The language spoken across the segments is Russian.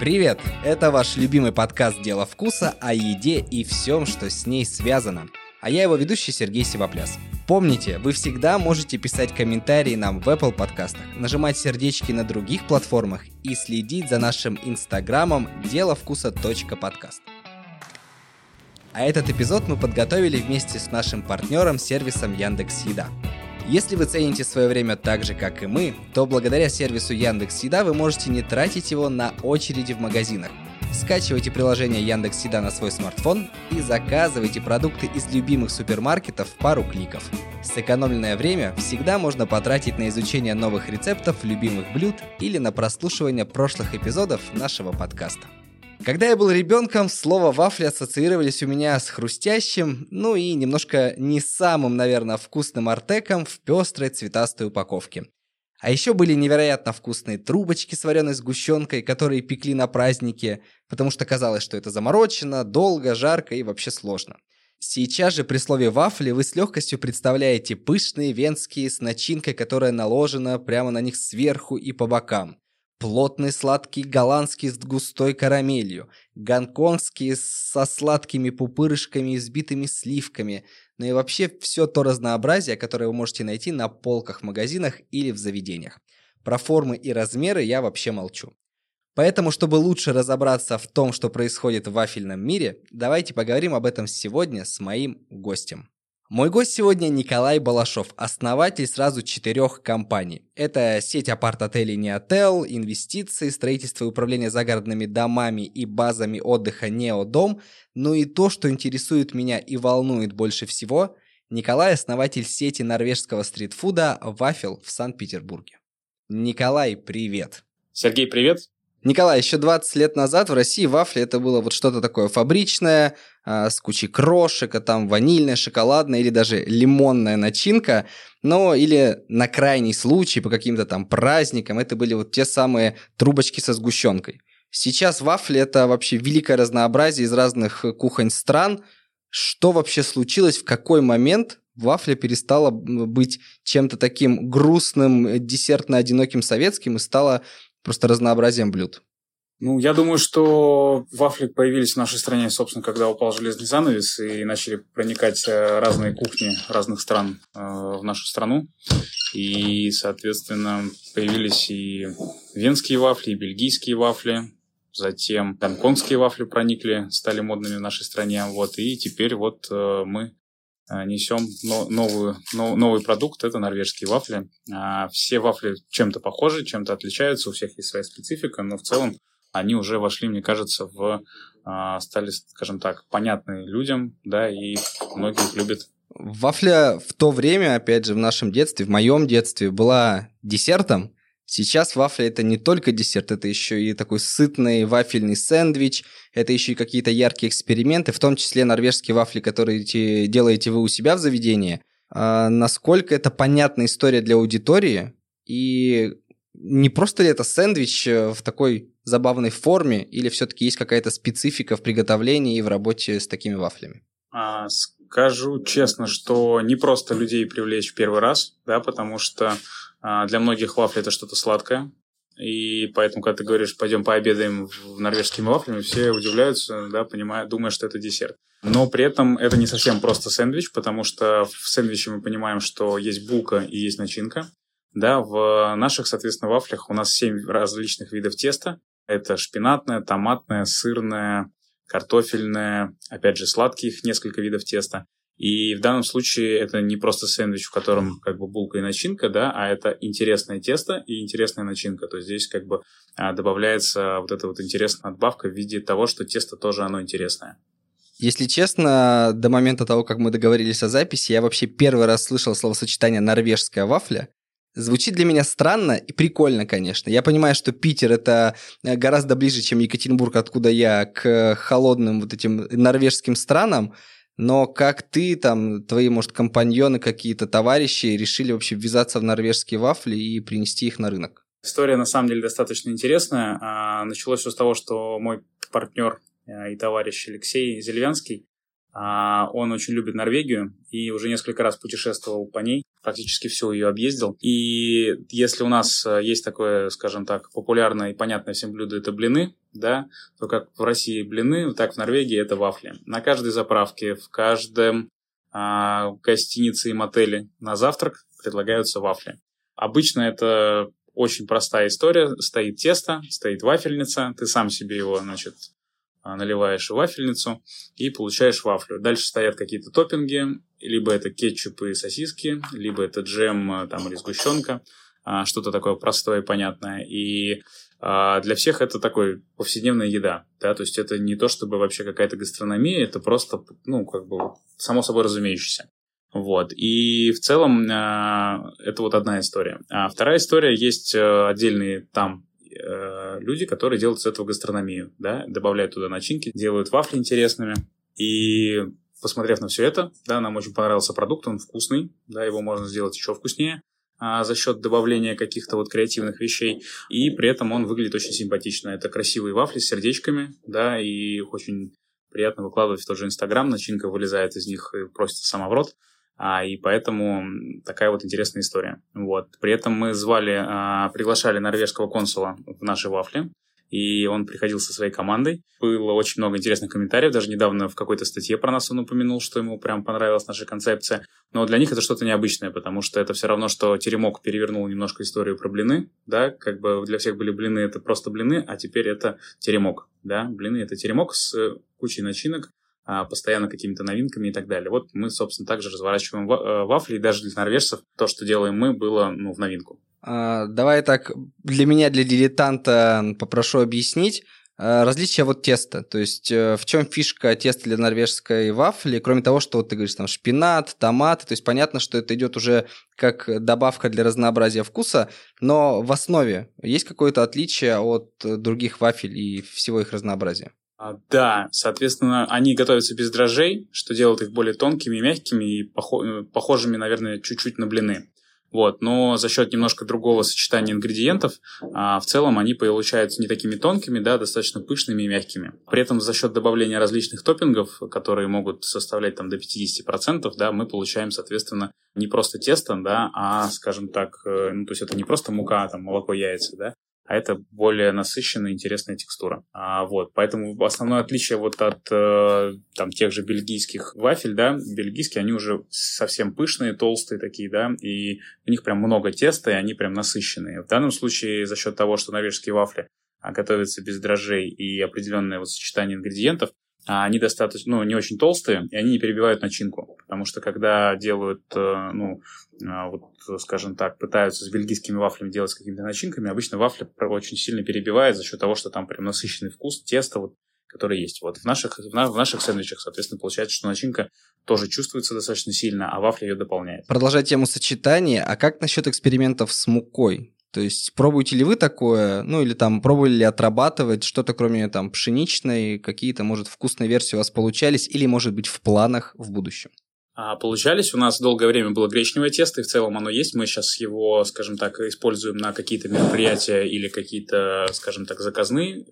Привет! Это ваш любимый подкаст «Дело вкуса» о еде и всем, что с ней связано. А я его ведущий Сергей Сивопляс. Помните, вы всегда можете писать комментарии нам в Apple подкастах, нажимать сердечки на других платформах и следить за нашим инстаграмом деловкуса.подкаст. А этот эпизод мы подготовили вместе с нашим партнером сервисом Яндекс Еда. Если вы цените свое время так же, как и мы, то благодаря сервису Яндекс Еда вы можете не тратить его на очереди в магазинах. Скачивайте приложение Яндекс Еда на свой смартфон и заказывайте продукты из любимых супермаркетов в пару кликов. Сэкономленное время всегда можно потратить на изучение новых рецептов любимых блюд или на прослушивание прошлых эпизодов нашего подкаста. Когда я был ребенком, слово вафли ассоциировались у меня с хрустящим, ну и немножко не самым, наверное, вкусным артеком в пестрой цветастой упаковке. А еще были невероятно вкусные трубочки с вареной сгущенкой, которые пекли на празднике, потому что казалось, что это заморочено, долго, жарко и вообще сложно. Сейчас же при слове «вафли» вы с легкостью представляете пышные венские с начинкой, которая наложена прямо на них сверху и по бокам. Плотный сладкий голландский с густой карамелью, гонконгский со сладкими пупырышками и взбитыми сливками, ну и вообще все то разнообразие, которое вы можете найти на полках в магазинах или в заведениях. Про формы и размеры я вообще молчу. Поэтому, чтобы лучше разобраться в том, что происходит в вафельном мире, давайте поговорим об этом сегодня с моим гостем. Мой гость сегодня Николай Балашов, основатель сразу четырех компаний. Это сеть апарт-отелей Неотел, инвестиции, строительство и управление загородными домами и базами отдыха Неодом. Ну и то, что интересует меня и волнует больше всего, Николай основатель сети норвежского стритфуда «Вафел» в Санкт-Петербурге. Николай, привет! Сергей, привет! Николай, еще 20 лет назад в России вафли это было вот что-то такое фабричное, а, с кучей крошек, а там ванильная, шоколадная или даже лимонная начинка. Но или на крайний случай по каким-то там праздникам это были вот те самые трубочки со сгущенкой. Сейчас вафли это вообще великое разнообразие из разных кухонь стран. Что вообще случилось, в какой момент вафля перестала быть чем-то таким грустным, десертно-одиноким советским и стала просто разнообразием блюд? Ну, я думаю, что вафли появились в нашей стране, собственно, когда упал железный занавес и начали проникать э, разные кухни разных стран э, в нашу страну. И, соответственно, появились и венские вафли, и бельгийские вафли. Затем гонконгские вафли проникли, стали модными в нашей стране. Вот, и теперь вот э, мы несем новую, новый продукт, это норвежские вафли. А, все вафли чем-то похожи, чем-то отличаются, у всех есть своя специфика, но в целом они уже вошли, мне кажется, в а, стали, скажем так, понятны людям, да, и многие их любят. Вафля в то время, опять же, в нашем детстве, в моем детстве, была десертом, Сейчас вафля это не только десерт, это еще и такой сытный вафельный сэндвич, это еще и какие-то яркие эксперименты, в том числе норвежские вафли, которые делаете вы у себя в заведении. А насколько это понятная история для аудитории и не просто ли это сэндвич э, в такой забавной форме, или все-таки есть какая-то специфика в приготовлении и в работе с такими вафлями? А, скажу честно, что не просто людей привлечь в первый раз, да, потому что для многих вафли это что-то сладкое. И поэтому, когда ты говоришь, пойдем пообедаем в норвежскими вафлями, все удивляются, да, понимая, думая, что это десерт. Но при этом это не совсем просто сэндвич, потому что в сэндвиче мы понимаем, что есть булка и есть начинка. Да, в наших, соответственно, вафлях у нас 7 различных видов теста. Это шпинатное, томатное, сырное, картофельное, опять же, сладких несколько видов теста. И в данном случае это не просто сэндвич, в котором как бы булка и начинка, да, а это интересное тесто и интересная начинка. То есть здесь как бы а, добавляется вот эта вот интересная надбавка в виде того, что тесто тоже оно интересное. Если честно, до момента того, как мы договорились о записи, я вообще первый раз слышал словосочетание «норвежская вафля». Звучит для меня странно и прикольно, конечно. Я понимаю, что Питер это э, гораздо ближе, чем Екатеринбург, откуда я, к холодным вот этим норвежским странам. Но как ты, там, твои, может, компаньоны какие-то, товарищи решили вообще ввязаться в норвежские вафли и принести их на рынок? История, на самом деле, достаточно интересная. А, началось все с того, что мой партнер э, и товарищ Алексей Зельвянский он очень любит Норвегию и уже несколько раз путешествовал по ней, практически всю ее объездил. И если у нас э, есть такое, скажем так, популярное и понятное всем блюдо, это блины, да, то как в России блины, так в Норвегии это вафли. На каждой заправке, в каждом а, гостинице и мотеле на завтрак предлагаются вафли. Обычно это очень простая история. Стоит тесто, стоит вафельница, ты сам себе его, значит, а, наливаешь в вафельницу и получаешь вафлю. Дальше стоят какие-то топпинги, либо это кетчуп и сосиски, либо это джем а, там, или сгущенка, а, что-то такое простое и понятное. И для всех это такой повседневная еда, да, то есть это не то, чтобы вообще какая-то гастрономия, это просто, ну, как бы само собой разумеющееся. Вот. И в целом это вот одна история. А вторая история, есть э, отдельные там э, люди, которые делают с этого гастрономию, да, добавляют туда начинки, делают вафли интересными. И посмотрев на все это, да, нам очень понравился продукт, он вкусный, да, его можно сделать еще вкуснее а, за счет добавления каких-то вот креативных вещей, и при этом он выглядит очень симпатично. Это красивые вафли с сердечками, да, и их очень приятно выкладывать в тот же Инстаграм, начинка вылезает из них и просится сама в рот. А, и поэтому такая вот интересная история. Вот. При этом мы звали, а, приглашали норвежского консула в наши вафли, и он приходил со своей командой. Было очень много интересных комментариев, даже недавно в какой-то статье про нас он упомянул, что ему прям понравилась наша концепция. Но для них это что-то необычное, потому что это все равно, что Теремок перевернул немножко историю про блины, да, как бы для всех были блины, это просто блины, а теперь это Теремок, да, блины это Теремок с кучей начинок, постоянно какими-то новинками и так далее. Вот мы, собственно, также разворачиваем э, вафли, и даже для норвежцев то, что делаем мы, было ну, в новинку. А, давай так, для меня, для дилетанта, попрошу объяснить. А, различия вот теста, то есть э, в чем фишка теста для норвежской вафли, кроме того, что вот ты говоришь там шпинат, томаты, то есть понятно, что это идет уже как добавка для разнообразия вкуса, но в основе есть какое-то отличие от других вафель и всего их разнообразия? А, да, соответственно, они готовятся без дрожжей, что делает их более тонкими, мягкими и э, похожими, наверное, чуть-чуть на блины. Вот, но за счет немножко другого сочетания ингредиентов, а, в целом они получаются не такими тонкими, да, достаточно пышными и мягкими. При этом за счет добавления различных топпингов, которые могут составлять там до 50%, да, мы получаем, соответственно, не просто тесто, да, а, скажем так, э, ну, то есть это не просто мука, там, молоко, яйца, да, а это более насыщенная, интересная текстура. А, вот, поэтому основное отличие вот от э, там тех же бельгийских вафель, да, бельгийские, они уже совсем пышные, толстые такие, да, и у них прям много теста, и они прям насыщенные. В данном случае за счет того, что норвежские вафли а, готовятся без дрожжей и определенное вот сочетание ингредиентов, а они достаточно, ну, не очень толстые, и они не перебивают начинку. Потому что когда делают, э, ну, а, вот, скажем так, пытаются с бельгийскими вафлями делать с какими-то начинками, обычно вафли очень сильно перебивает за счет того, что там прям насыщенный вкус теста, вот, который есть. Вот в наших, в наших сэндвичах, соответственно, получается, что начинка тоже чувствуется достаточно сильно, а вафля ее дополняет. Продолжая тему сочетания, а как насчет экспериментов с мукой? То есть пробуете ли вы такое, ну или там пробовали ли отрабатывать что-то кроме там пшеничной, какие-то, может, вкусные версии у вас получались или, может быть, в планах в будущем? А получались. У нас долгое время было гречневое тесто, и в целом оно есть. Мы сейчас его, скажем так, используем на какие-то мероприятия или какие-то, скажем так, заказные,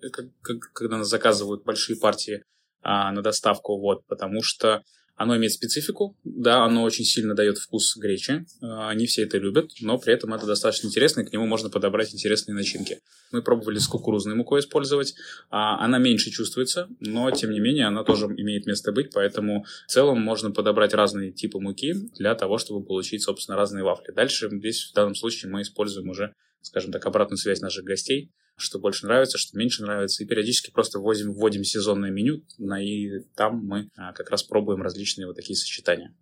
когда нас заказывают большие партии а, на доставку, вот, потому что оно имеет специфику, да, оно очень сильно дает вкус гречи, а, не все это любят, но при этом это достаточно интересно, и к нему можно подобрать интересные начинки. Мы пробовали с кукурузной мукой использовать, а, она меньше чувствуется, но тем не менее она тоже имеет место быть, поэтому в целом можно подобрать разные типы муки для того, чтобы получить, собственно, разные вафли. Дальше здесь в данном случае мы используем уже, скажем так, обратную связь наших гостей, что больше нравится, что меньше нравится. И периодически просто вводим, вводим сезонное меню, и там мы а, как раз пробуем различные вот такие сочетания.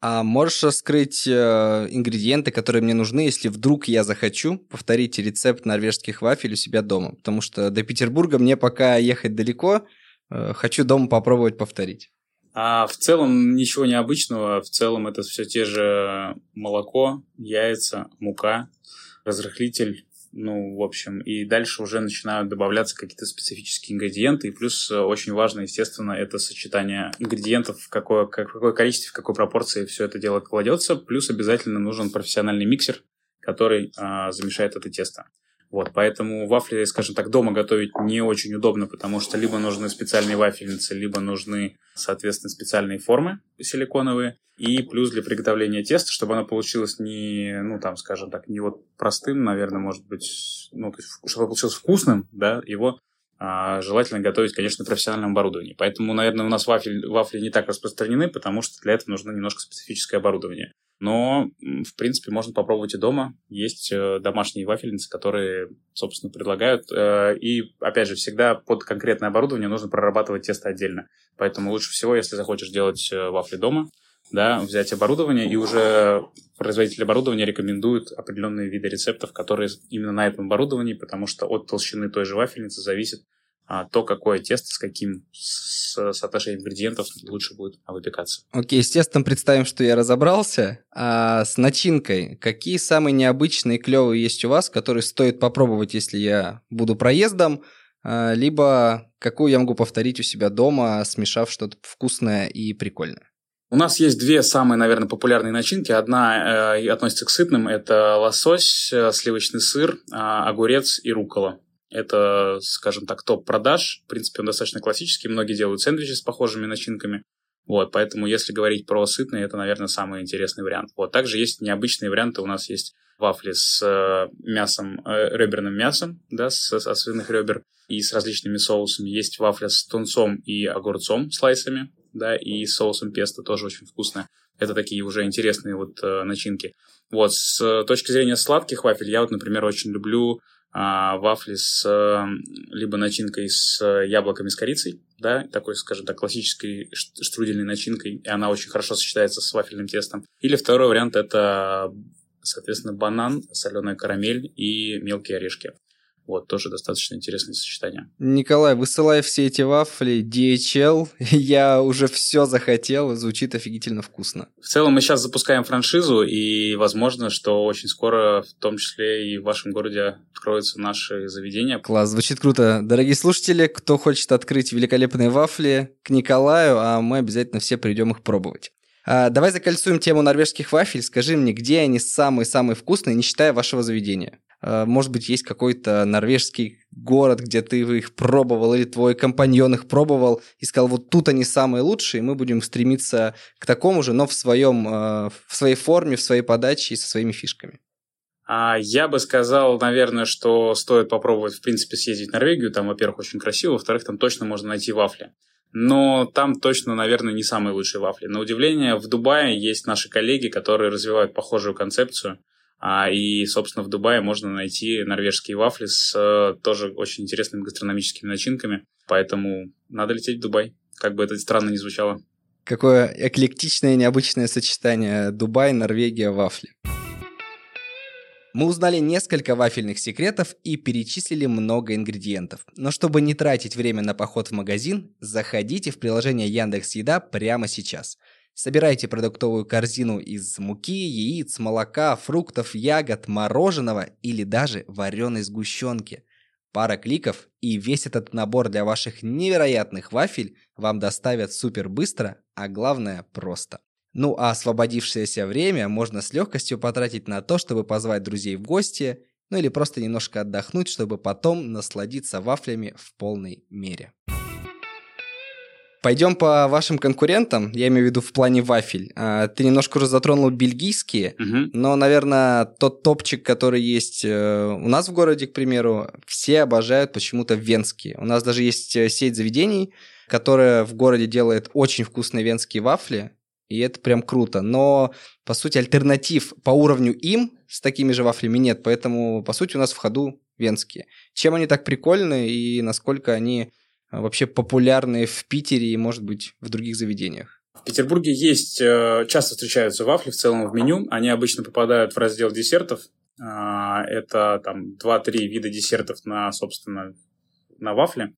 А можешь раскрыть э, ингредиенты, которые мне нужны, если вдруг я захочу повторить рецепт норвежских вафель у себя дома? Потому что до Петербурга мне пока ехать далеко, э, хочу дома попробовать повторить. А в целом ничего необычного. В целом это все те же молоко, яйца, мука, разрыхлитель, ну, в общем, и дальше уже начинают добавляться какие-то специфические ингредиенты, и плюс э, очень важно, естественно, это сочетание ингредиентов, в какое, как, в какое количестве, в какой пропорции все это дело кладется, плюс обязательно нужен профессиональный миксер, который а, замешает это тесто. Вот, поэтому вафли, скажем так, дома готовить не очень удобно, потому что либо нужны специальные вафельницы, либо нужны, соответственно, специальные формы силиконовые. И плюс для приготовления теста, чтобы оно получилось не, ну, там, скажем так, не вот простым, наверное, может быть, ну, то есть, чтобы получилось вкусным, да, его а, желательно готовить, конечно, на профессиональном оборудовании. Поэтому, наверное, у нас вафель, вафли не так распространены, потому что для этого нужно немножко специфическое оборудование. Но, в принципе, можно попробовать и дома. Есть э, домашние вафельницы, которые, собственно, предлагают. Э, и, опять же, всегда под конкретное оборудование нужно прорабатывать тесто отдельно. Поэтому лучше всего, если захочешь делать э, вафли дома, да, взять оборудование, и уже производитель оборудования рекомендует определенные виды рецептов, которые именно на этом оборудовании, потому что от толщины той же вафельницы зависит то, какое тесто с каким с соотношением ингредиентов лучше будет выпекаться. Окей, okay, с тестом представим, что я разобрался. А с начинкой, какие самые необычные клевые есть у вас, которые стоит попробовать, если я буду проездом, а, либо какую я могу повторить у себя дома, смешав что-то вкусное и прикольное? У нас есть две самые, наверное, популярные начинки. Одна э, относится к сытным. Это лосось, э, сливочный сыр, э, огурец и рукола. Это, скажем так, топ продаж. В принципе, он достаточно классический. Многие делают сэндвичи с похожими начинками. Вот, поэтому если говорить про сытные, это, наверное, самый интересный вариант. Вот, также есть необычные варианты. У нас есть вафли с э, мясом, э, реберным мясом, да, с, с, свиных ребер и с различными соусами. Есть вафля с тунцом и огурцом, слайсами да, и соусом песто тоже очень вкусно. Это такие уже интересные вот э, начинки. Вот, с э, точки зрения сладких вафель, я вот, например, очень люблю вафли с либо начинкой с яблоками с корицей, да, такой, скажем так, классической штрудельной начинкой, и она очень хорошо сочетается с вафельным тестом. Или второй вариант это, соответственно, банан, соленая карамель и мелкие орешки. Вот, тоже достаточно интересное сочетание. Николай, высылай все эти вафли, DHL. Я уже все захотел, звучит офигительно вкусно. В целом мы сейчас запускаем франшизу, и возможно, что очень скоро, в том числе и в вашем городе, откроются наши заведения. Класс, звучит круто. Дорогие слушатели, кто хочет открыть великолепные вафли, к Николаю, а мы обязательно все придем их пробовать. А, давай закольцуем тему норвежских вафель. Скажи мне, где они самые-самые вкусные, не считая вашего заведения? Э, может быть, есть какой-то норвежский город, где ты их пробовал, или твой компаньон их пробовал и сказал, вот тут они самые лучшие, и мы будем стремиться к такому же, но в, своем, э, в своей форме, в своей подаче и со своими фишками. А я бы сказал, наверное, что стоит попробовать, в принципе, съездить в Норвегию. Там, во-первых, очень красиво, во-вторых, там точно можно найти вафли. Но там точно, наверное, не самые лучшие вафли. На удивление, в Дубае есть наши коллеги, которые развивают похожую концепцию. А, и, собственно, в Дубае можно найти норвежские вафли с э, тоже очень интересными гастрономическими начинками. Поэтому надо лететь в Дубай, как бы это странно ни звучало. Какое эклектичное и необычное сочетание Дубай, Норвегия, вафли. Мы узнали несколько вафельных секретов и перечислили много ингредиентов. Но чтобы не тратить время на поход в магазин, заходите в приложение Яндекс Еда прямо сейчас – Собирайте продуктовую корзину из муки, яиц, молока, фруктов, ягод, мороженого или даже вареной сгущенки. Пара кликов, и весь этот набор для ваших невероятных вафель вам доставят супер быстро, а главное просто. Ну а освободившееся время можно с легкостью потратить на то, чтобы позвать друзей в гости, ну или просто немножко отдохнуть, чтобы потом насладиться вафлями в полной мере. Пойдем по вашим конкурентам, я имею в виду в плане вафель. А, ты немножко уже затронул бельгийские, угу. но, наверное, тот топчик, который есть э, у нас в городе, к примеру, все обожают почему-то венские. У нас даже есть э, сеть заведений, которая в городе делает очень вкусные венские вафли, и это прям круто. Но, по сути, альтернатив по уровню им с такими же вафлями нет, поэтому, по сути, у нас в ходу венские. Чем они так прикольны и насколько они а, вообще популярные в Питере и, может быть, в других заведениях? В Петербурге есть, э, часто встречаются вафли в целом в меню. Они обычно попадают в раздел десертов. А, это там 2-3 вида десертов на, собственно, на вафле.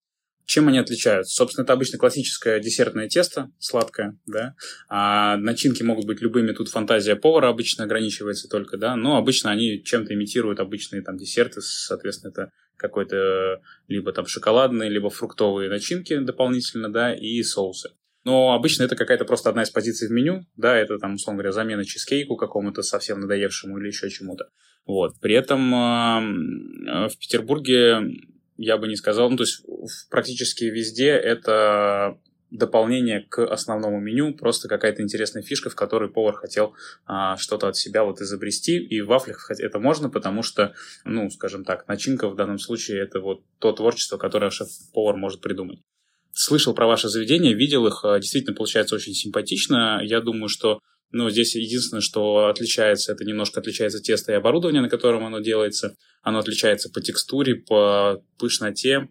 Чем они отличаются? Собственно, это обычно классическое десертное тесто, сладкое, да. А начинки могут быть любыми, тут фантазия повара обычно ограничивается только, да, но обычно они чем-то имитируют обычные там десерты, соответственно, это какой-то либо там шоколадные, либо фруктовые начинки дополнительно, да, и соусы. Но обычно это какая-то просто одна из позиций в меню, да, это там, условно говоря, замена чизкейку какому-то совсем надоевшему или еще чему-то. Вот. При этом э, в Петербурге я бы не сказал, ну, то есть практически везде это дополнение к основному меню, просто какая-то интересная фишка, в которой повар хотел а, что-то от себя вот изобрести. И в вафлях это можно, потому что, ну, скажем так, начинка в данном случае это вот то творчество, которое шеф-повар может придумать. Слышал про ваше заведение, видел их, а, действительно получается очень симпатично. Я думаю, что ну, здесь единственное, что отличается, это немножко отличается тесто и оборудование, на котором оно делается. Оно отличается по текстуре, по пышноте,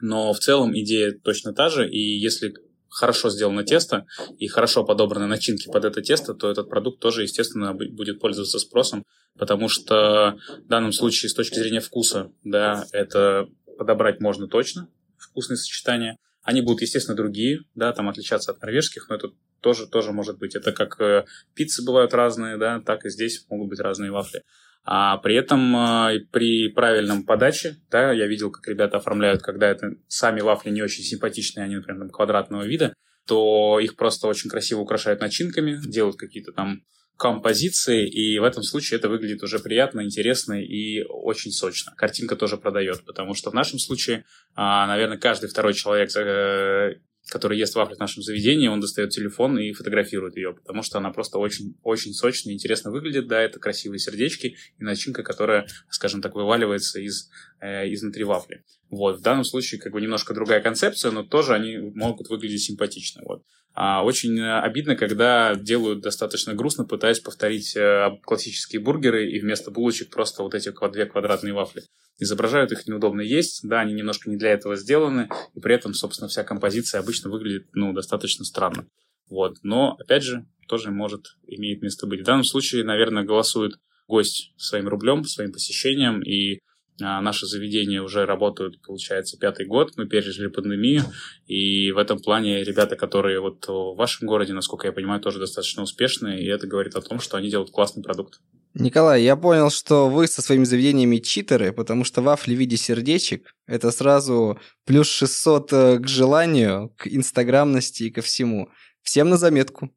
но в целом идея точно та же, и если хорошо сделано тесто и хорошо подобраны начинки под это тесто, то этот продукт тоже, естественно, будет пользоваться спросом, потому что в данном случае с точки зрения вкуса, да, это подобрать можно точно, вкусные сочетания. Они будут, естественно, другие, да, там отличаться от норвежских, но это тоже, тоже может быть. Это как э, пиццы бывают разные, да, так и здесь могут быть разные вафли. А при этом э, при правильном подаче, да, я видел, как ребята оформляют, когда это сами вафли не очень симпатичные, они, например, там, квадратного вида, то их просто очень красиво украшают начинками, делают какие-то там композиции, и в этом случае это выглядит уже приятно, интересно и очень сочно. Картинка тоже продает, потому что в нашем случае, а, наверное, каждый второй человек э, который ест вафли в нашем заведении, он достает телефон и фотографирует ее, потому что она просто очень, очень сочная, интересно выглядит, да, это красивые сердечки и начинка, которая, скажем так, вываливается из, э, изнутри вафли. Вот, в данном случае как бы немножко другая концепция, но тоже они могут выглядеть симпатично, вот. А очень э, обидно, когда делают достаточно грустно, пытаясь повторить э, классические бургеры и вместо булочек просто вот эти две квадратные вафли. Изображают их неудобно есть, да, они немножко не для этого сделаны, и при этом, собственно, вся композиция обычно выглядит, ну, достаточно странно. Вот. Но, опять же, тоже может, имеет место быть. В данном случае, наверное, голосует гость своим рублем, своим посещением, и Наши заведения уже работают, получается, пятый год. Мы пережили пандемию. И в этом плане ребята, которые вот в вашем городе, насколько я понимаю, тоже достаточно успешные. И это говорит о том, что они делают классный продукт. Николай, я понял, что вы со своими заведениями читеры, потому что вафли в виде сердечек – это сразу плюс 600 э, к желанию, к инстаграмности и ко всему. Всем на заметку.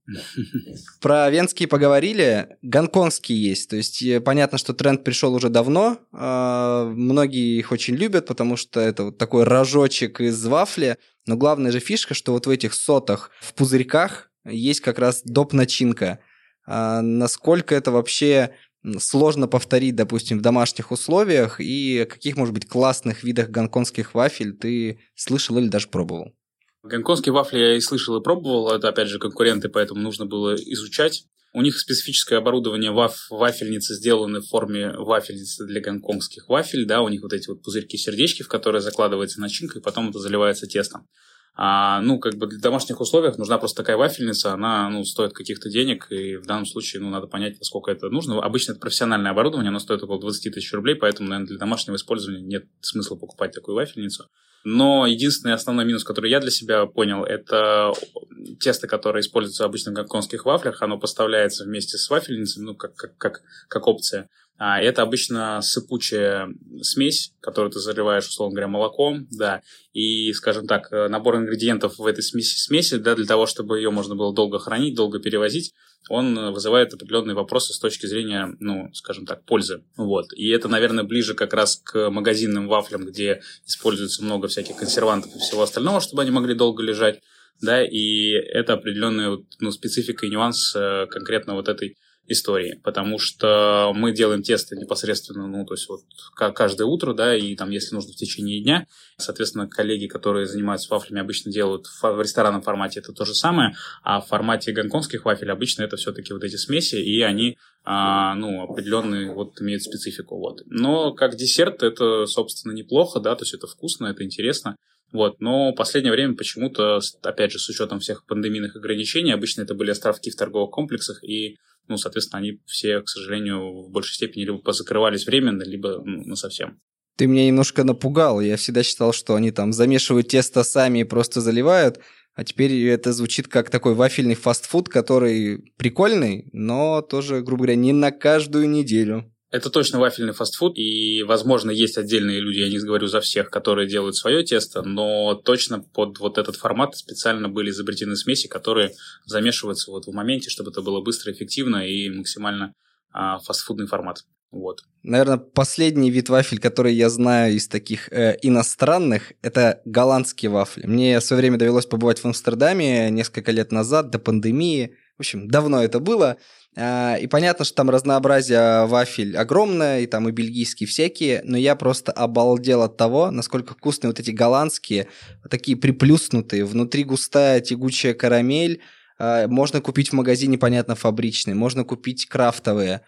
Про венские поговорили, гонконгские есть. То есть э, понятно, что тренд пришел уже давно. А, многие их очень любят, потому что это вот такой рожочек из вафли. Но главная же фишка, что вот в этих сотах в пузырьках есть как раз доп-начинка. А насколько это вообще сложно повторить, допустим, в домашних условиях, и каких, может быть, классных видах гонконгских вафель ты слышал или даже пробовал? Гонконгские вафли я и слышал, и пробовал. Это, опять же, конкуренты, поэтому нужно было изучать. У них специфическое оборудование ваф, вафельницы сделаны в форме вафельницы для гонконгских вафель. Да, у них вот эти вот пузырьки-сердечки, в которые закладывается начинка, и потом это заливается тестом. А, ну, как бы для домашних условиях нужна просто такая вафельница, она, ну, стоит каких-то денег, и в данном случае, ну, надо понять, насколько это нужно. Обычно это профессиональное оборудование, оно стоит около 20 тысяч рублей, поэтому, наверное, для домашнего использования нет смысла покупать такую вафельницу. Но единственный основной минус, который я для себя понял, это тесто, которое используется обычно в гонконгских вафлях, оно поставляется вместе с вафельницей, ну, как, как, как, как опция. А это обычно сыпучая смесь, которую ты заливаешь, условно говоря, молоком, да, и, скажем так, набор ингредиентов в этой смеси, смеси да, для того, чтобы ее можно было долго хранить, долго перевозить, он вызывает определенные вопросы с точки зрения, ну, скажем так, пользы. Вот. И это, наверное, ближе как раз к магазинным вафлям, где используется много всяких консервантов и всего остального, чтобы они могли долго лежать. Да, и это определенная ну, специфика и нюанс э, конкретно вот этой истории, потому что мы делаем тесты непосредственно, ну, то есть вот каждое утро, да, и там, если нужно в течение дня, соответственно, коллеги, которые занимаются вафлями, обычно делают в ресторанном формате это то же самое, а в формате гонконгских вафель обычно это все-таки вот эти смеси, и они, а, ну, определенные вот имеют специфику, вот. Но как десерт это, собственно, неплохо, да, то есть это вкусно, это интересно, вот. Но в последнее время почему-то, опять же, с учетом всех пандемийных ограничений, обычно это были островки в торговых комплексах, и, ну, соответственно, они все, к сожалению, в большей степени либо позакрывались временно, либо ну, на совсем. Ты меня немножко напугал. Я всегда считал, что они там замешивают тесто сами и просто заливают. А теперь это звучит как такой вафельный фастфуд, который прикольный, но тоже, грубо говоря, не на каждую неделю. Это точно вафельный фастфуд, и, возможно, есть отдельные люди, я не говорю за всех, которые делают свое тесто, но точно под вот этот формат специально были изобретены смеси, которые замешиваются вот в моменте, чтобы это было быстро, эффективно и максимально а, фастфудный формат. Вот. Наверное, последний вид вафель, который я знаю из таких э, иностранных, это голландские вафли. Мне в свое время довелось побывать в Амстердаме несколько лет назад, до пандемии. Общем, давно это было. А, и понятно, что там разнообразие вафель огромное, и там и бельгийские всякие, но я просто обалдел от того, насколько вкусные вот эти голландские, такие приплюснутые, внутри густая тягучая карамель, а, можно купить в магазине, понятно, фабричные, можно купить крафтовые.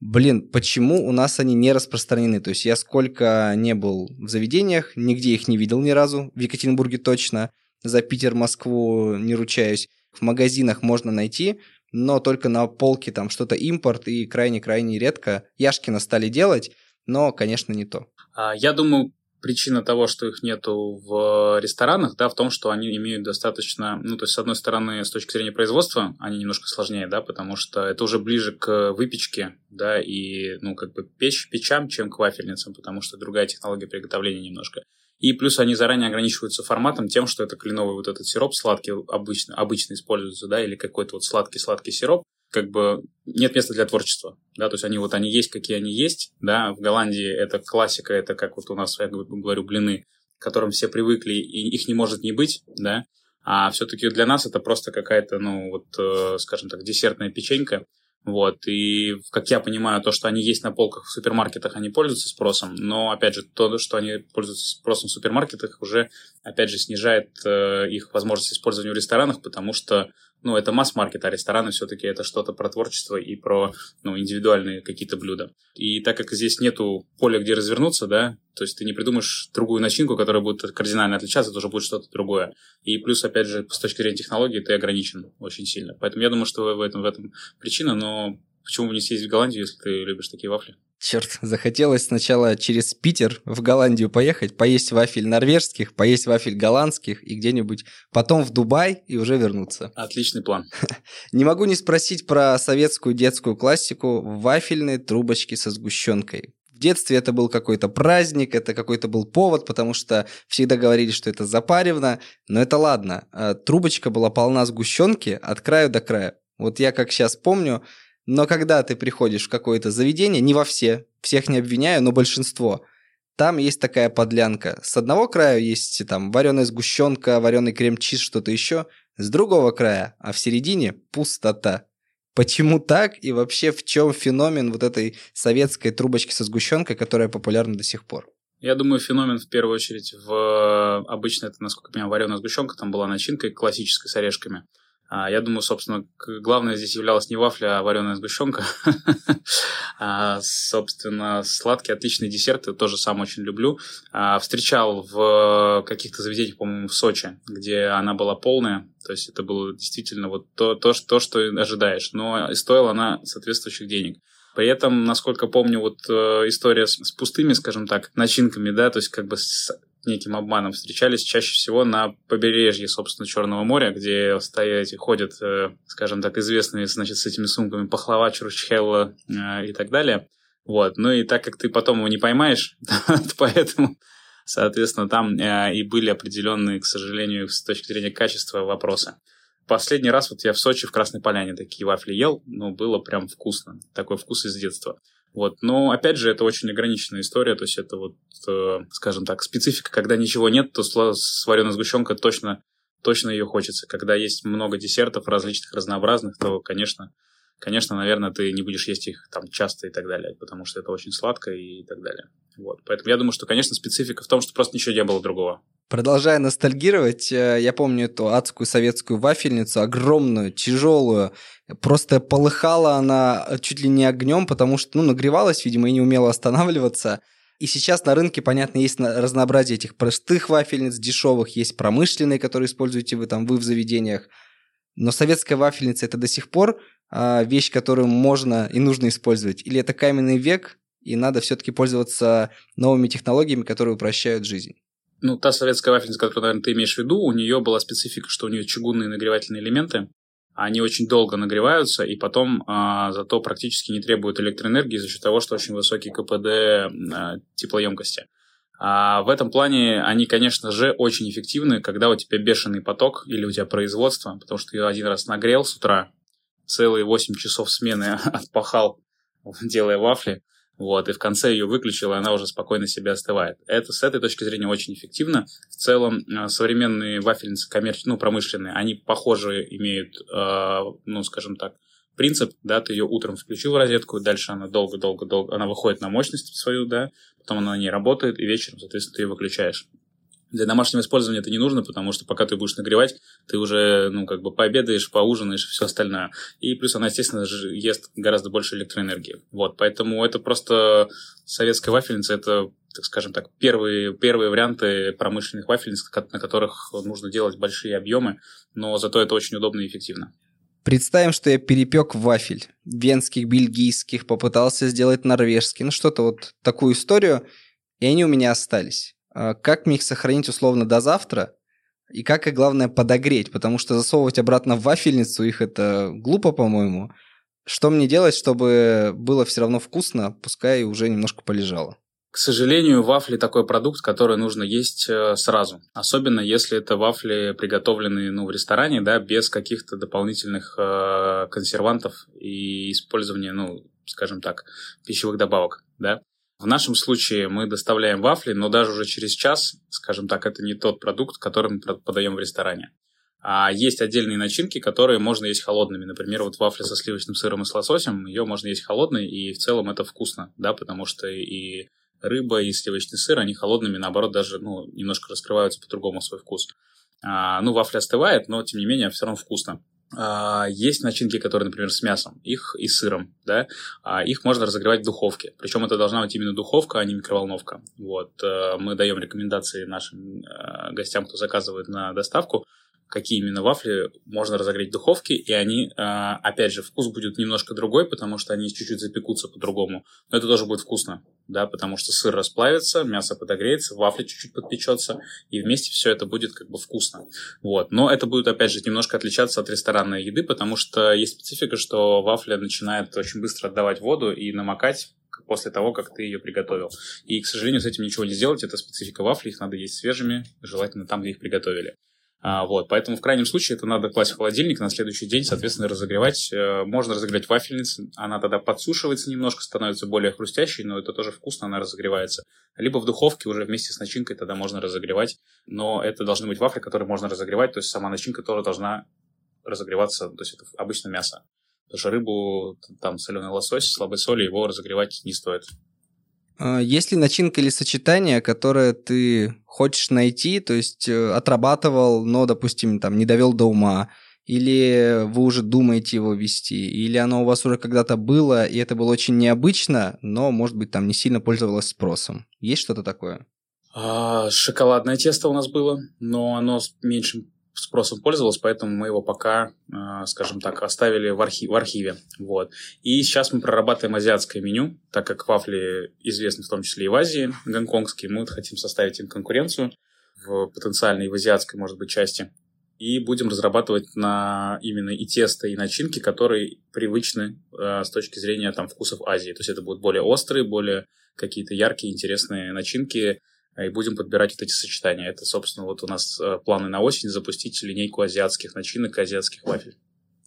Блин, почему у нас они не распространены? То есть я сколько не был в заведениях, нигде их не видел ни разу, в Екатеринбурге точно, за Питер, Москву не ручаюсь. В магазинах можно найти, но только на полке там что-то импорт и крайне-крайне редко. Яшкина стали делать, но, конечно, не то. А, я думаю, причина того, что их нету в ресторанах, да, в том, что они имеют достаточно, ну, то есть, с одной стороны, с точки зрения производства, они немножко сложнее, да, потому что это уже ближе к выпечке, да, и, ну, как бы печь, печам, чем к вафельницам, потому что другая технология приготовления немножко. И плюс они заранее ограничиваются форматом тем, что это кленовый вот этот сироп сладкий обычно, обычно используется, да, или какой-то вот сладкий-сладкий сироп, как бы нет места для творчества, да, то есть они вот они есть, какие они есть, да, в Голландии это классика, это как вот у нас, я говорю, блины, к которым все привыкли, и их не может не быть, да, а все-таки для нас это просто какая-то, ну, вот, э, скажем так, десертная печенька, вот, и, как я понимаю, то, что они есть на полках в супермаркетах, они пользуются спросом, но, опять же, то, что они пользуются спросом в супермаркетах, уже, опять же, снижает э, их возможность использования в ресторанах, потому что ну, это масс-маркет, а рестораны все-таки это что-то про творчество и про, ну, индивидуальные какие-то блюда. И так как здесь нету поля, где развернуться, да, то есть ты не придумаешь другую начинку, которая будет кардинально отличаться, это уже будет что-то другое. И плюс, опять же, с точки зрения технологии, ты ограничен очень сильно. Поэтому я думаю, что в этом, в этом причина, но почему бы не съездить в Голландию, если ты любишь такие вафли? Черт, захотелось сначала через Питер в Голландию поехать, поесть вафель норвежских, поесть вафель голландских и где-нибудь потом в Дубай и уже вернуться. Отличный план. Не могу не спросить про советскую детскую классику вафельные трубочки со сгущенкой. В детстве это был какой-то праздник, это какой-то был повод, потому что всегда говорили, что это запаревно, но это ладно. А трубочка была полна сгущенки от края до края. Вот я как сейчас помню, но когда ты приходишь в какое-то заведение, не во все, всех не обвиняю, но большинство, там есть такая подлянка. С одного края есть там вареная сгущенка, вареный крем-чиз, что-то еще. С другого края, а в середине пустота. Почему так и вообще в чем феномен вот этой советской трубочки со сгущенкой, которая популярна до сих пор? Я думаю, феномен в первую очередь в... Обычно это, насколько я понимаю, вареная сгущенка, там была начинка классическая с орешками. А, я думаю, собственно, главное здесь являлась не вафля, а вареная сгущенка. а, собственно, сладкий, отличный десерт, я тоже сам очень люблю. А, встречал в каких-то заведениях, по-моему, в Сочи, где она была полная. То есть это было действительно вот то, то, то что ожидаешь. Но и стоила она соответствующих денег. При этом, насколько помню, вот э, история с, с пустыми, скажем так, начинками, да, то есть как бы с неким обманом встречались чаще всего на побережье, собственно, Черного моря, где стоят, ходят, э, скажем так, известные, значит, с этими сумками пахлава, чурчхелла э, и так далее. Вот. Ну и так как ты потом его не поймаешь, поэтому, соответственно, там э, и были определенные, к сожалению, с точки зрения качества вопросы. Последний раз вот я в Сочи, в Красной Поляне такие вафли ел, но было прям вкусно. Такой вкус из детства. Вот. Но, опять же, это очень ограниченная история, то есть это вот, э, скажем так, специфика, когда ничего нет, то с вареной сгущенкой точно, точно ее хочется. Когда есть много десертов различных, разнообразных, то, конечно, конечно, наверное, ты не будешь есть их там часто и так далее, потому что это очень сладко и так далее. Вот. Поэтому я думаю, что, конечно, специфика в том, что просто ничего не было другого. Продолжая ностальгировать, э, я помню эту адскую советскую вафельницу, огромную, тяжелую. Просто полыхала она чуть ли не огнем, потому что, ну, нагревалась, видимо, и не умела останавливаться. И сейчас на рынке, понятно, есть разнообразие этих простых вафельниц, дешевых, есть промышленные, которые используете вы там, вы в заведениях. Но советская вафельница – это до сих пор а, вещь, которую можно и нужно использовать? Или это каменный век, и надо все-таки пользоваться новыми технологиями, которые упрощают жизнь? Ну, та советская вафельница, которую, наверное, ты имеешь в виду, у нее была специфика, что у нее чугунные нагревательные элементы, они очень долго нагреваются, и потом а, зато практически не требуют электроэнергии за счет того, что очень высокий КПД а, теплоемкости. А в этом плане они, конечно же, очень эффективны, когда у тебя бешеный поток или у тебя производство, потому что я один раз нагрел с утра, целые 8 часов смены отпахал, делая вафли, вот, и в конце ее выключил, и она уже спокойно себе остывает. Это с этой точки зрения очень эффективно. В целом, э, современные вафельницы коммерческие, ну, промышленные, они похоже имеют, э, ну, скажем так, принцип, да, ты ее утром включил в розетку, дальше она долго-долго-долго, она выходит на мощность свою, да, потом она на ней работает, и вечером, соответственно, ты ее выключаешь. Для домашнего использования это не нужно, потому что пока ты будешь нагревать, ты уже, ну, как бы пообедаешь, поужинаешь и все остальное. И плюс она, естественно, ест гораздо больше электроэнергии. Вот, поэтому это просто советская вафельница, это, так скажем так, первые, первые варианты промышленных вафельниц, на которых нужно делать большие объемы, но зато это очень удобно и эффективно. Представим, что я перепек вафель. Венских, бельгийских, попытался сделать норвежский, ну что-то вот такую историю, и они у меня остались. А как мне их сохранить условно до завтра? И как их, главное, подогреть? Потому что засовывать обратно в вафельницу их это глупо, по-моему. Что мне делать, чтобы было все равно вкусно, пускай уже немножко полежало? К сожалению, вафли такой продукт, который нужно есть э, сразу. Особенно если это вафли, приготовленные ну, в ресторане, да, без каких-то дополнительных э, консервантов и использования, ну, скажем так, пищевых добавок, да. В нашем случае мы доставляем вафли, но даже уже через час, скажем так, это не тот продукт, который мы подаем в ресторане. А есть отдельные начинки, которые можно есть холодными. Например, вот вафля со сливочным сыром и с лососем, ее можно есть холодной, и в целом это вкусно, да, потому что и рыба, и сливочный сыр, они холодными, наоборот, даже ну, немножко раскрываются по-другому свой вкус. А, ну, вафля остывает, но, тем не менее, все равно вкусно. А, есть начинки, которые, например, с мясом, их и сыром, да, а их можно разогревать в духовке. Причем это должна быть именно духовка, а не микроволновка. Вот, э, мы даем рекомендации нашим э, гостям, кто заказывает на доставку, какие именно вафли можно разогреть в духовке, и они, а, опять же, вкус будет немножко другой, потому что они чуть-чуть запекутся по-другому. Но это тоже будет вкусно, да, потому что сыр расплавится, мясо подогреется, вафля чуть-чуть подпечется, и вместе все это будет как бы вкусно. Вот. Но это будет, опять же, немножко отличаться от ресторанной еды, потому что есть специфика, что вафля начинает очень быстро отдавать воду и намокать после того, как ты ее приготовил. И, к сожалению, с этим ничего не сделать. Это специфика вафли, их надо есть свежими, желательно там, где их приготовили. А, вот, поэтому в крайнем случае это надо класть в холодильник на следующий день, соответственно, разогревать. Э, можно разогревать вафельницу, она тогда подсушивается немножко, становится более хрустящей, но это тоже вкусно, она разогревается. Либо в духовке уже вместе с начинкой тогда можно разогревать, но это должны быть вафли, которые можно разогревать, то есть сама начинка тоже должна разогреваться, то есть это обычно мясо. Потому что рыбу, там соленый лосось, слабой соли, его разогревать не стоит. А, есть ли начинка или сочетание, которое ты хочешь найти, то есть э, отрабатывал, но, допустим, там не довел до ума, или вы уже думаете его вести, или оно у вас уже когда-то было, и это было очень необычно, но, может быть, там не сильно пользовалось спросом. Есть что-то такое? А, шоколадное тесто у нас было, но оно с меньшим спросом пользовалось, поэтому мы его пока, а, скажем так, оставили в, архив, в архиве. Вот. И сейчас мы прорабатываем азиатское меню, так как вафли известны в том числе и в Азии, гонконгские, мы хотим составить им конкуренцию в потенциальной, в азиатской, может быть, части. И будем разрабатывать на именно и тесто, и начинки, которые привычны э, с точки зрения там, вкусов Азии. То есть это будут более острые, более какие-то яркие, интересные начинки, и будем подбирать вот эти сочетания. Это, собственно, вот у нас э, планы на осень запустить линейку азиатских начинок, азиатских вафель.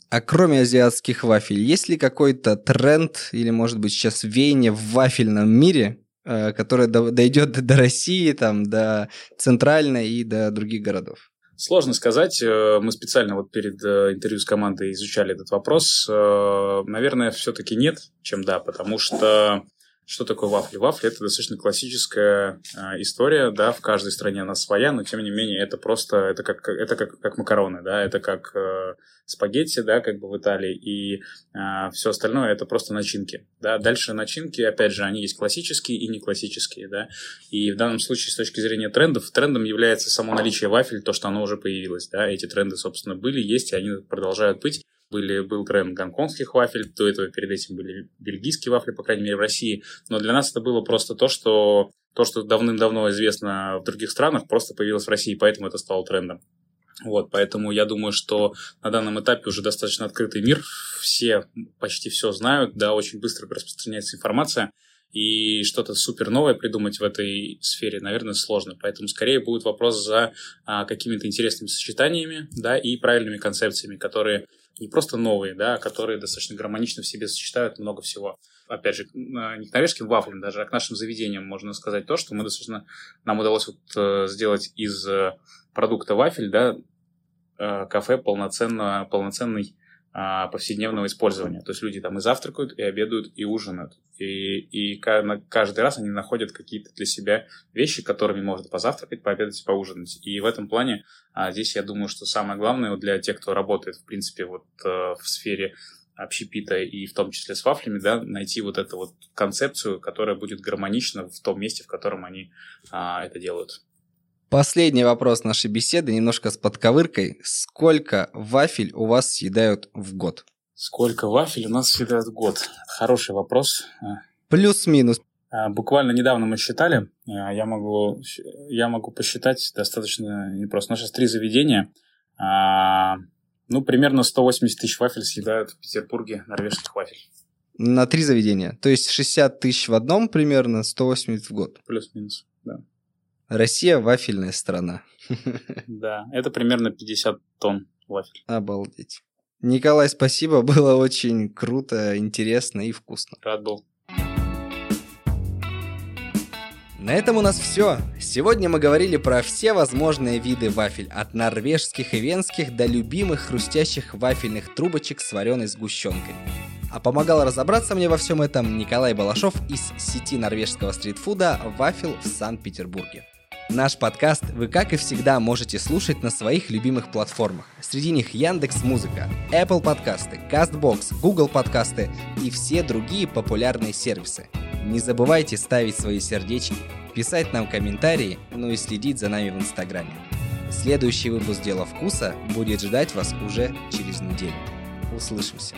А кроме азиатских вафель, есть ли какой-то тренд или, может быть, сейчас веяние в вафельном мире, э, которое дойдет до России, там, до центральной и до других городов? Сложно сказать. Э, мы специально вот перед интервью с командой изучали этот вопрос. Наверное, все-таки нет, чем да, потому что что такое вафли? Вафли – это достаточно классическая э, история, да, в каждой стране она своя, но тем не менее это просто, это как, это как, как макароны, да, это как э, спагетти, да, как бы в Италии, и э, все остальное – это просто начинки, да. Дальше начинки, опять же, они есть классические и не классические, да, и в данном случае с точки зрения трендов, трендом является само наличие вафель, то, что оно уже появилось, да, эти тренды, собственно, были, есть, и они продолжают быть, были, был тренд гонконгских вафель, до этого перед этим были бельгийские вафли, по крайней мере, в России. Но для нас это было просто то, что то, что давным-давно известно в других странах, просто появилось в России, поэтому это стало трендом. Вот, поэтому я думаю, что на данном этапе уже достаточно открытый мир, все почти все знают, да, очень быстро распространяется информация, и что-то супер новое придумать в этой сфере, наверное, сложно. Поэтому скорее будет вопрос за а, какими-то интересными сочетаниями, да, и правильными концепциями, которые не просто новые, да, а которые достаточно гармонично в себе сочетают много всего. Опять же, не к норвежским вафлям даже, а к нашим заведениям можно сказать то, что мы достаточно, нам удалось вот э, сделать из э, продукта вафель, да, э, кафе полноценно, полноценный повседневного использования. То есть люди там и завтракают, и обедают, и ужинают. И, и каждый раз они находят какие-то для себя вещи, которыми можно позавтракать, пообедать, поужинать. И в этом плане а, здесь я думаю, что самое главное для тех, кто работает, в принципе, вот а, в сфере общепита и в том числе с вафлями, да, найти вот эту вот концепцию, которая будет гармонична в том месте, в котором они а, это делают. Последний вопрос нашей беседы, немножко с подковыркой. Сколько вафель у вас съедают в год? Сколько вафель у нас съедают в год? Хороший вопрос. Плюс-минус. А, буквально недавно мы считали, а, я могу, я могу посчитать достаточно непросто. У нас сейчас три заведения. А, ну, примерно 180 тысяч вафель съедают в Петербурге норвежских вафель. На три заведения. То есть 60 тысяч в одном примерно, 180 в год. Плюс-минус. Россия вафельная страна. Да, это примерно 50 тонн вафель. Обалдеть. Николай, спасибо, было очень круто, интересно и вкусно. Рад был. На этом у нас все. Сегодня мы говорили про все возможные виды вафель, от норвежских и венских до любимых хрустящих вафельных трубочек с вареной сгущенкой. А помогал разобраться мне во всем этом Николай Балашов из сети норвежского стритфуда «Вафел» в Санкт-Петербурге. Наш подкаст вы, как и всегда, можете слушать на своих любимых платформах. Среди них Яндекс Музыка, Apple подкасты, Castbox, Google подкасты и все другие популярные сервисы. Не забывайте ставить свои сердечки, писать нам комментарии, ну и следить за нами в Инстаграме. Следующий выпуск «Дела вкуса» будет ждать вас уже через неделю. Услышимся.